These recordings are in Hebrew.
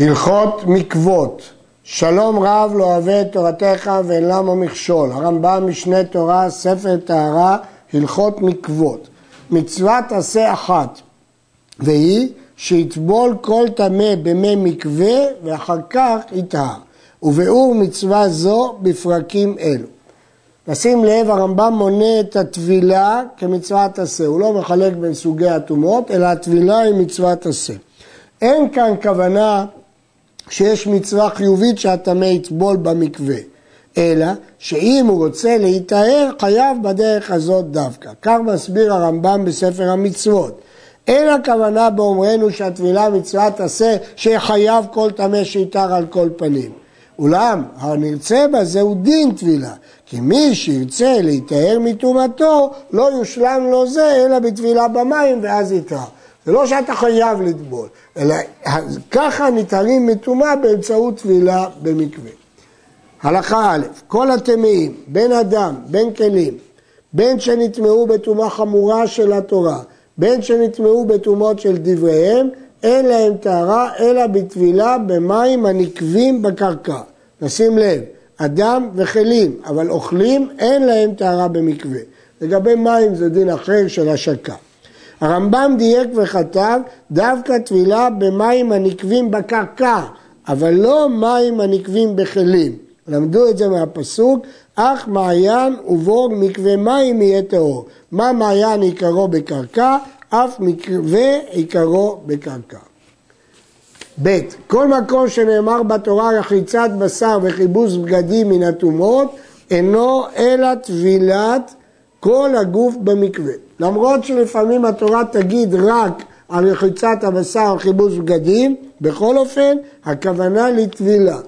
הלכות מקוות, שלום רב לא אוהב את תורתך ואין למה מכשול. הרמב"ם משנה תורה, ספר טהרה, הלכות מקוות. מצוות עשה אחת, והיא שיטבול כל טמא במי מקווה ואחר כך יטהר. וביאור מצווה זו בפרקים אלו. נשים לב, הרמב"ם מונה את הטבילה כמצוות עשה. הוא לא מחלק בין סוגי הטומאות, אלא הטבילה היא מצוות עשה. אין כאן כוונה שיש מצווה חיובית שהטמא יטבול במקווה, אלא שאם הוא רוצה להיטהר, חייב בדרך הזאת דווקא. כך מסביר הרמב"ם בספר המצוות. אין הכוונה באומרנו שהטבילה מצוות עשה שחייב כל טמא שיטהר על כל פנים. אולם הנרצה בזה הוא דין טבילה, כי מי שירצה להיטהר מטומאתו לא יושלם לו זה אלא בטבילה במים ואז יטהר. זה לא שאתה חייב לטבול, אלא ככה נטהרים מטומאה באמצעות טבילה במקווה. הלכה א', כל הטמאים, בין אדם, בין כלים, בין שנטמעו בטומאה חמורה של התורה, בין שנטמעו בטומאות של דבריהם, אין להם טהרה אלא בטבילה במים הנקבים בקרקע. נשים לב, אדם וכלים, אבל אוכלים, אין להם טהרה במקווה. לגבי מים זה דין אחר של השקה. הרמב"ם דייק וכתב דווקא טבילה במים הנקבים בקרקע, אבל לא מים הנקבים בכלים. למדו את זה מהפסוק, אך מעיין ובור מקווה מים יהיה טהור. מה מעיין עיקרו בקרקע, אף מקווה עיקרו בקרקע. ב. כל מקום שנאמר בתורה רחיצת בשר וכיבוס בגדים מן הטומאות, אינו אלא טבילת כל הגוף במקווה. למרות שלפעמים התורה תגיד רק על רחיצת הבשר וכיבוס בגדים, בכל אופן הכוונה לטבילה.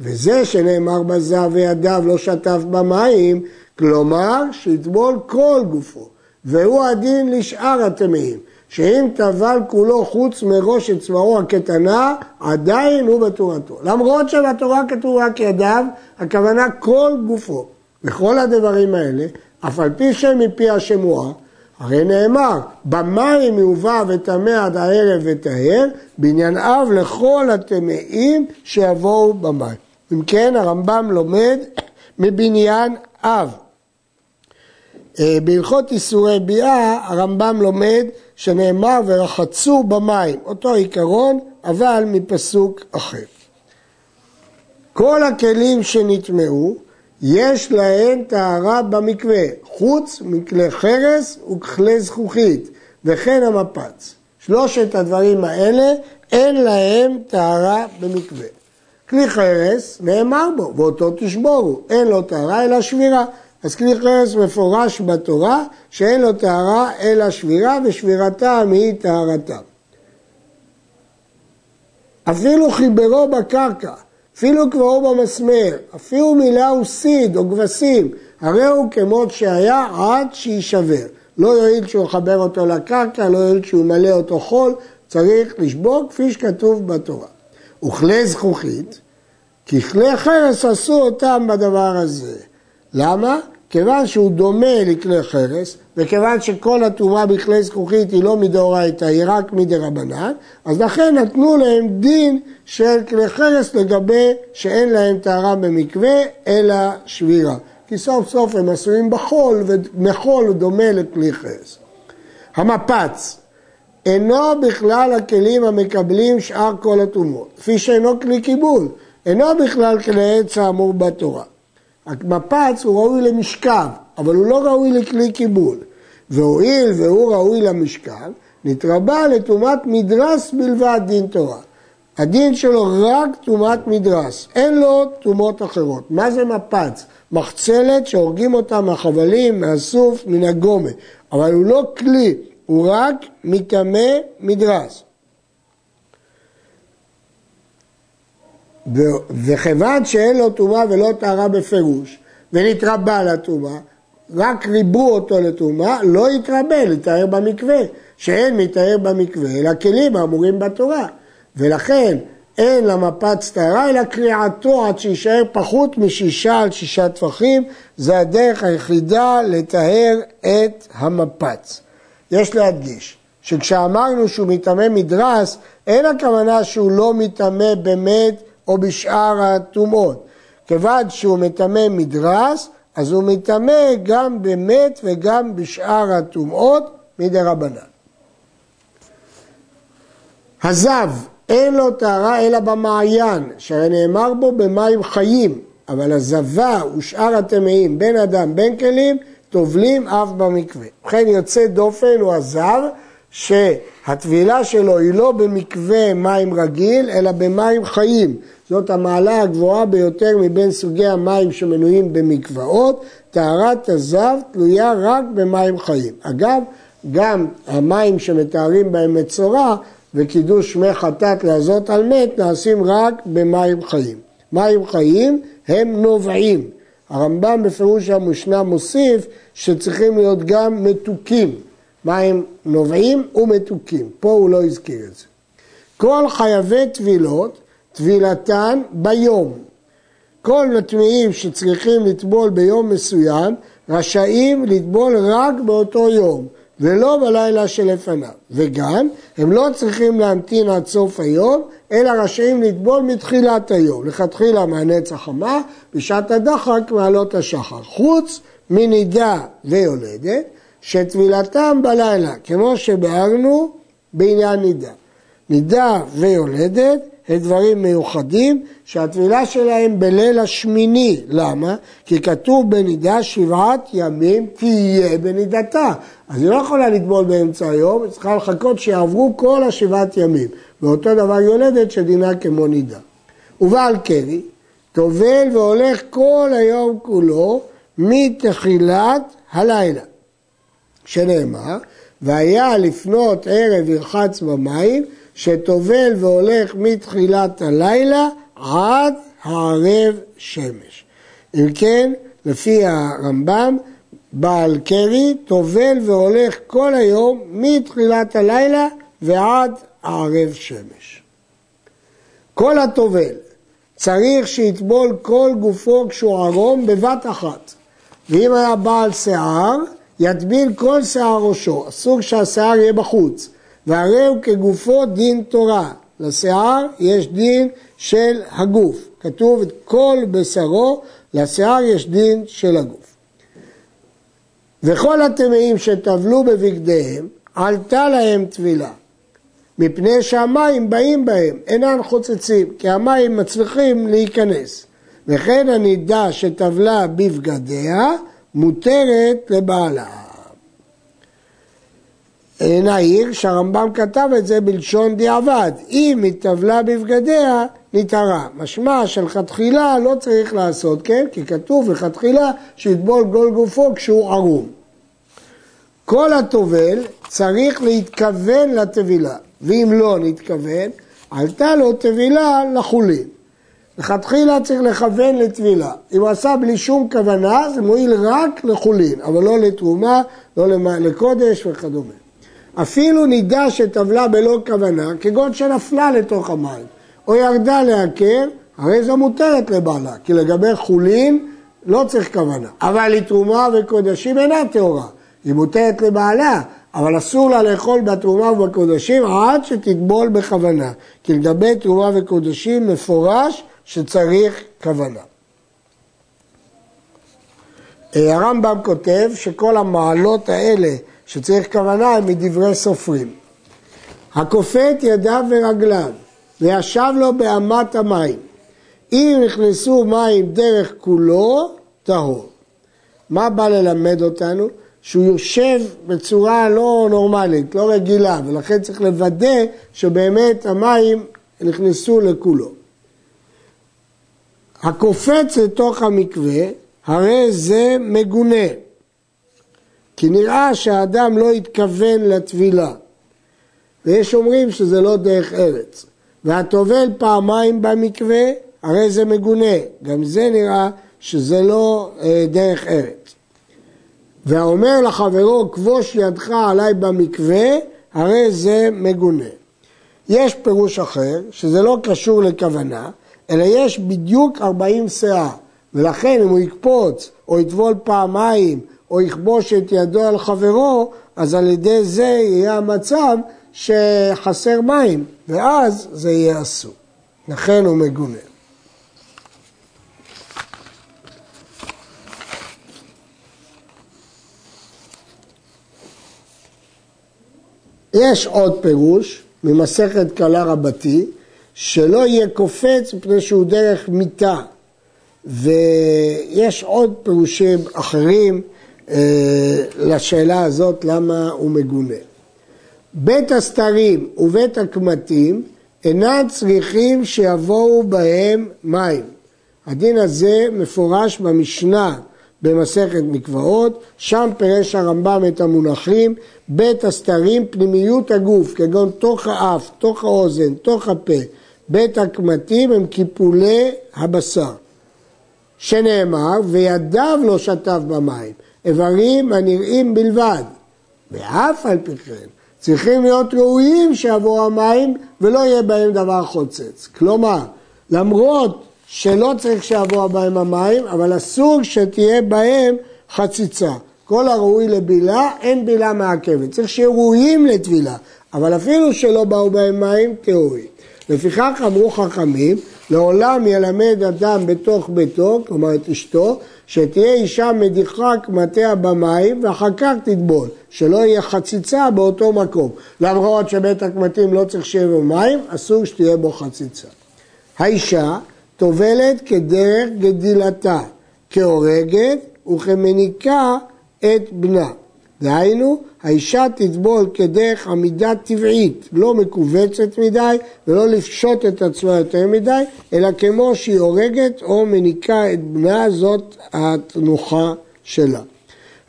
וזה שנאמר בזר וידיו לא שטף במים, כלומר שיטבול כל גופו. והוא הדין לשאר הטמאים. שאם טבל כולו חוץ מראש אצבעו הקטנה, עדיין הוא בתורתו. למרות שבתורה כתוב רק ידיו, הכוונה כל גופו. וכל הדברים האלה, אף על פי שהם מפי השמועה, הרי נאמר, במים יובא וטמא עד הערב וטהר, בעניין אב לכל הטמאים שיבואו במים. אם כן, הרמב"ם לומד מבניין אב. אה, בהלכות איסורי ביאה, הרמב"ם לומד שנאמר ורחצו במים, אותו עיקרון, אבל מפסוק אחר. כל הכלים שנטמעו, יש להם טהרה במקווה, חוץ מכלי חרס וכלי זכוכית, וכן המפץ. שלושת הדברים האלה, אין להם טהרה במקווה. כלי חרס, נאמר בו, ואותו תשבורו, אין לו טהרה אלא שבירה. אז כלי חרס מפורש בתורה שאין לו טהרה אלא שבירה ושבירתם היא טהרתם. אפילו חיברו בקרקע, אפילו קברו במסמר, אפילו מילאו סיד או כבשים, הרי הוא כמות שהיה עד שיישבר. לא יועיל שהוא יחבר אותו לקרקע, לא יועיל שהוא ימלא אותו חול, צריך לשבור כפי שכתוב בתורה. וכלי זכוכית, כי כלי חרס עשו אותם בדבר הזה. למה? כיוון שהוא דומה לכלי חרס, וכיוון שכל הטומאה בכלי זכוכית היא לא מדאורייתא, היא רק מדרבנן, אז לכן נתנו להם דין של כלי חרס לגבי שאין להם טהרה במקווה, אלא שבירה. כי סוף סוף הם עשויים בחול, ומחול דומה לכלי חרס. המפץ אינו בכלל הכלים המקבלים שאר כל הטומאות, כפי שאינו כלי קיבול, אינו בכלל כלי עץ האמור בתורה. המפץ הוא ראוי למשכב, אבל הוא לא ראוי לכלי קיבול. והואיל והוא ראוי למשכב, נתרבה לטומאת מדרס בלבד דין תורה. הדין שלו רק טומאת מדרס, אין לו טומאות אחרות. מה זה מפץ? מחצלת שהורגים אותה מהחבלים, מהסוף, מן הגומה. אבל הוא לא כלי, הוא רק מטמא מדרס. וכיוון שאין לו טומאה ולא טהרה בפירוש, ונתרבה לטומאה, רק ריבו אותו לטומאה, לא יתרבה לטהר במקווה, שאין מתאר במקווה, אלא כלים האמורים בתורה. ולכן אין למפץ טהרה, אלא קריעתו עד שיישאר פחות משישה על שישה טפחים, זה הדרך היחידה לטהר את המפץ. יש להדגיש שכשאמרנו שהוא מטמא מדרס, אין הכוונה שהוא לא מטמא במת או בשאר הטומאות. כיוון שהוא מטמא מדרס, אז הוא מטמא גם במת וגם בשאר הטומאות מדי רבנן. הזב, אין לו טהרה אלא במעיין, שהרי נאמר בו במים חיים, אבל הזבה ושאר הטמאים, בין אדם בין כלים, טובלים אף במקווה. ובכן יוצא דופן הוא הזב, שהטבילה שלו היא לא במקווה מים רגיל, אלא במים חיים. זאת המעלה הגבוהה ביותר מבין סוגי המים שמנויים במקוואות. טהרת הזב תלויה רק במים חיים. אגב, גם המים שמתארים בהם מצורע וקידוש שמי חטאת לעזות על מת נעשים רק במים חיים. מים חיים הם נובעים. הרמב"ם בפירוש המשנה מוסיף שצריכים להיות גם מתוקים. מים נובעים ומתוקים. פה הוא לא הזכיר את זה. כל חייבי טבילות, טבילתן ביום. כל מטמיעים שצריכים לטבול ביום מסוים, רשאים לטבול רק באותו יום. ולא בלילה שלפניו. וגם, הם לא צריכים להמתין עד סוף היום, אלא רשאים לטבול מתחילת היום. לכתחילה מהנץ החמה, בשעת הדחק מעלות השחר. חוץ מנידה ויולדת, שטבילתם בלילה, כמו שביארנו בעניין נידה. נידה ויולדת הם דברים מיוחדים שהטבילה שלהם בליל השמיני. למה? כי כתוב בנידה שבעת ימים תהיה בנידתה. אז היא לא יכולה לטבול באמצע היום, היא צריכה לחכות שיעברו כל השבעת ימים. ואותו דבר יולדת שדינה כמו נידה. ובעל קרי, טובל והולך כל היום כולו מתחילת הלילה. שנאמר, והיה לפנות ערב ירחץ במים שטובל והולך מתחילת הלילה עד הערב שמש. אם כן, לפי הרמב"ם, בעל קרי טובל והולך כל היום מתחילת הלילה ועד הערב שמש. כל הטובל צריך שיטבול כל גופו כשהוא ערום בבת אחת. ואם היה בעל שיער, יטביל כל שיער ראשו, אסור שהשיער יהיה בחוץ. והרי הוא כגופו דין תורה. לשיער יש דין של הגוף. כתוב את כל בשרו, לשיער יש דין של הגוף. וכל הטמאים שטבלו בבגדיהם, עלתה להם טבילה. מפני שהמים באים בהם, אינם חוצצים, כי המים מצליחים להיכנס. וכן הנידה שטבלה בבגדיה, מותרת לבעלה. נעיר שהרמב"ם כתב את זה בלשון דיעבד, אם היא טבלה בבגדיה, נתערה. משמע שלכתחילה לא צריך לעשות כן, כי כתוב לכתחילה שיטבול גול גופו כשהוא ערום. כל הטובל צריך להתכוון לטבילה, ואם לא נתכוון, עלתה לו טבילה לחולין. לכתחילה צריך לכוון לטבילה. אם הוא עשה בלי שום כוונה, זה מועיל רק לחולין, אבל לא לתרומה, לא לקודש וכדומה. אפילו נידה שטבלה בלא כוונה, כגון שנפלה לתוך המים, או ירדה לעקר, הרי זו מותרת לבעלה, כי לגבי חולין לא צריך כוונה. אבל לתרומה וקודשים אינה טהורה, היא מותרת לבעלה, אבל אסור לה לאכול בתרומה ובקודשים עד שתטבול בכוונה. כי לגבי תרומה וקודשים מפורש שצריך כוונה. אה, הרמב"ם כותב שכל המעלות האלה שצריך כוונה הם מדברי סופרים. הכופת ידיו ורגליו וישב לו באמת המים. אם נכנסו מים דרך כולו, טהור. מה בא ללמד אותנו? שהוא יושב בצורה לא נורמלית, לא רגילה, ולכן צריך לוודא שבאמת המים נכנסו לכולו. הקופץ לתוך המקווה, הרי זה מגונה. כי נראה שהאדם לא התכוון לטבילה. ויש אומרים שזה לא דרך ארץ. והטובל פעמיים במקווה, הרי זה מגונה. גם זה נראה שזה לא אה, דרך ארץ. והאומר לחברו, כבוש ידך עליי במקווה, הרי זה מגונה. יש פירוש אחר, שזה לא קשור לכוונה, אלא יש בדיוק 40 שאה, ולכן אם הוא יקפוץ או יטבול פעמיים או יכבוש את ידו על חברו, אז על ידי זה יהיה המצב שחסר מים, ואז זה יהיה אסור. לכן הוא מגונה. יש עוד פירוש ממסכת קלה רבתי, שלא יהיה קופץ מפני שהוא דרך מיתה. ויש עוד פירושים אחרים אה, לשאלה הזאת למה הוא מגונה. בית הסתרים ובית הקמטים אינם צריכים שיבואו בהם מים. הדין הזה מפורש במשנה במסכת מקוואות, שם פירש הרמב"ם את המונחים, בית הסתרים פנימיות הגוף, כגון תוך האף, תוך האוזן, תוך הפה, בית הקמטים הם קיפולי הבשר. שנאמר, וידיו לא שטף במים, איברים הנראים בלבד. ואף על פי כן, צריכים להיות ראויים שיבואו המים ולא יהיה בהם דבר חוצץ. כלומר, למרות שלא צריך שיבואו בהם המים, אבל אסור שתהיה בהם חציצה. כל הראוי לבילה, אין בילה מעכבת. צריך שיהיו ראויים לטבילה, אבל אפילו שלא באו בהם מים, טהורים. לפיכך אמרו חכמים, לעולם ילמד אדם בתוך ביתו, כלומר את אשתו, שתהיה אישה מדיחה קמטיה במים ואחר כך תטבול, שלא יהיה חציצה באותו מקום. למרות שבית הקמטים לא צריך שיהיה בו מים, אסור שתהיה בו חציצה. האישה טובלת כדרך גדילתה, כהורגת וכמניקה את בנה. דהיינו, האישה תטבול כדרך עמידה טבעית, לא מכווצת מדי ולא לפשוט את עצמה יותר מדי, אלא כמו שהיא הורגת או מניקה את בנה, זאת התנוחה שלה.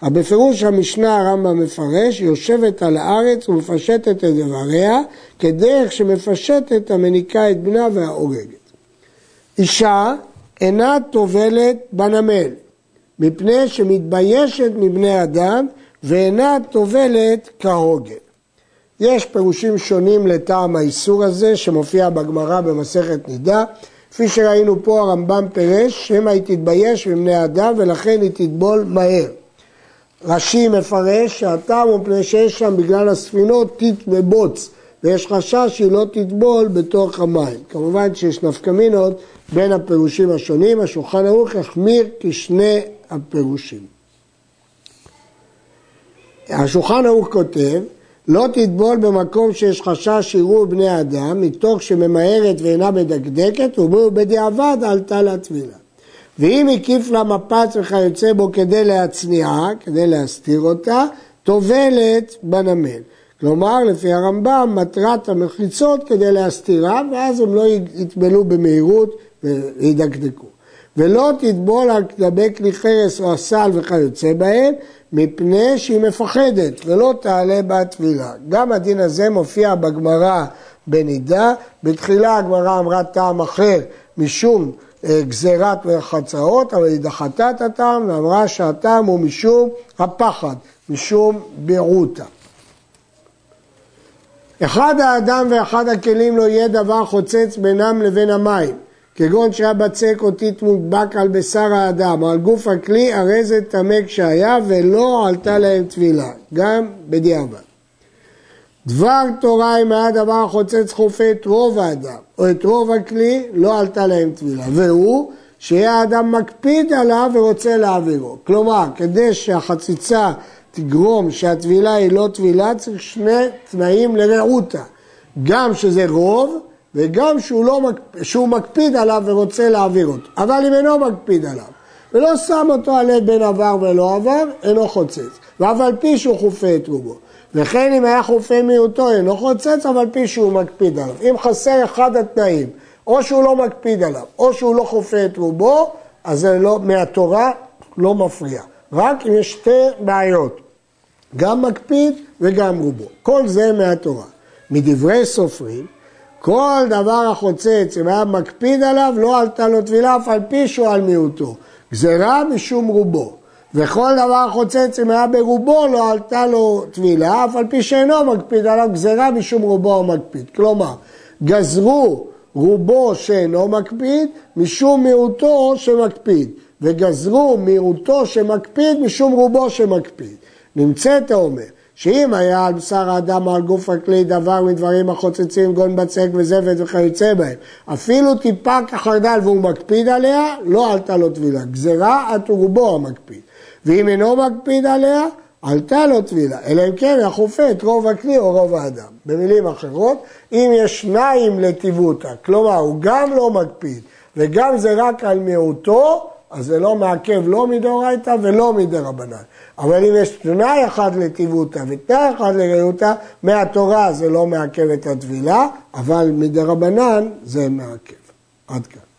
בפירוש המשנה הרמב"ם מפרש, יושבת על הארץ ומפשטת את איבריה, כדרך שמפשטת המניקה את בנה וההורגת. אישה אינה טובלת בנמל, מפני שמתביישת מבני אדם ואינה טובלת כהוגן. יש פירושים שונים לטעם האיסור הזה שמופיע בגמרא במסכת נידה. כפי שראינו פה הרמב"ם פירש שמא היא תתבייש מבני אדם ולכן היא תטבול מהר. רש"י מפרש שהטעם הוא מפני שיש שם בגלל הספינות טיט ובוץ ויש חשש שהיא לא תטבול בתוך המים. כמובן שיש נפקמינות בין הפירושים השונים, השולחן ערוך החמיר כשני הפירושים. השולחן ערוך כותב, לא תטבול במקום שיש חשש שיראו בני אדם, מתוך שממהרת ואינה מדקדקת, ובואו בדיעבד עלתה לטבילה. ואם הקיף לה מפץ וכיוצא בו כדי להצניעה, כדי להסתיר אותה, טובלת בנמל. כלומר, לפי הרמב"ם, מטרת המחיצות כדי להסתירה, ואז הם לא יטבלו במהירות וידקדקו. ולא תטבול על גבי כלי חרס או הסל וכיוצא בהם, מפני שהיא מפחדת ולא תעלה בה טבילה. גם הדין הזה מופיע בגמרא בנידה, בתחילה הגמרא אמרה טעם אחר משום אה, גזירת מרחצאות, אבל היא דחתה את הטעם ואמרה שהטעם הוא משום הפחד, משום ביעוטה. אחד האדם ואחד הכלים לא יהיה דבר חוצץ בינם לבין המים. כגון שהיה בצק או טיט מודבק על בשר האדם או על גוף הכלי, הרי זה טמא כשהיה ולא עלתה להם טבילה, גם בדיעבד. דבר תורה אם היה דבר החוצץ חופה את רוב האדם או את רוב הכלי, לא עלתה להם טבילה. והוא שיהיה האדם מקפיד עליו ורוצה להעבירו. כלומר, כדי שהחציצה תגרום שהטבילה היא לא טבילה, צריך שני תנאים לרעותה. גם שזה רוב וגם שהוא, לא, שהוא מקפיד עליו ורוצה להעביר אותו, אבל אם אינו מקפיד עליו ולא שם אותו על עד בין עבר ולא עבר, אינו חוצץ, ואף על פי שהוא חופה את רובו. וכן אם היה חופה מיעוטו אינו חוצץ, אבל פי שהוא מקפיד עליו. אם חסר אחד התנאים, או שהוא לא מקפיד עליו, או שהוא לא חופה את רובו, אז זה לא, מהתורה לא מפריע. רק אם יש שתי בעיות, גם מקפיד וגם רובו. כל זה מהתורה. מדברי סופרים, כל דבר החוצץ, אם היה מקפיד עליו, לא עלתה לו טבילה, אף על פי שהוא על מיעוטו. גזירה משום רובו. וכל דבר חוצץ, אם היה ברובו, לא עלתה לו טבילה, אף על פי שאינו מקפיד עליו, גזירה משום רובו הוא מקפיד. כלומר, גזרו רובו שאינו מקפיד, משום מיעוטו שמקפיד. וגזרו מיעוטו שמקפיד, משום רובו שמקפיד. נמצאת האומר, שאם היה על בשר האדם או על גוף הכלי דבר מדברים החוצצים, גון בצק וזפת וכיוצא בהם, אפילו טיפה כחרדל והוא מקפיד עליה, לא עלתה לו טבילה. גזירה עד רובו המקפיד. ואם אינו מקפיד עליה, עלתה לו טבילה, אלא אם כן החופה את רוב הכלי או רוב האדם. במילים אחרות, אם יש שניים לטיבותא, כלומר הוא גם לא מקפיד וגם זה רק על מיעוטו, אז זה לא מעכב לא מדאורייתא ולא מדרבנן. אבל אם יש תנאי אחד לטיבותא ותנאי אחד לריותא, מהתורה זה לא מעכב את הטבילה, אבל מדרבנן זה מעכב. עד כאן.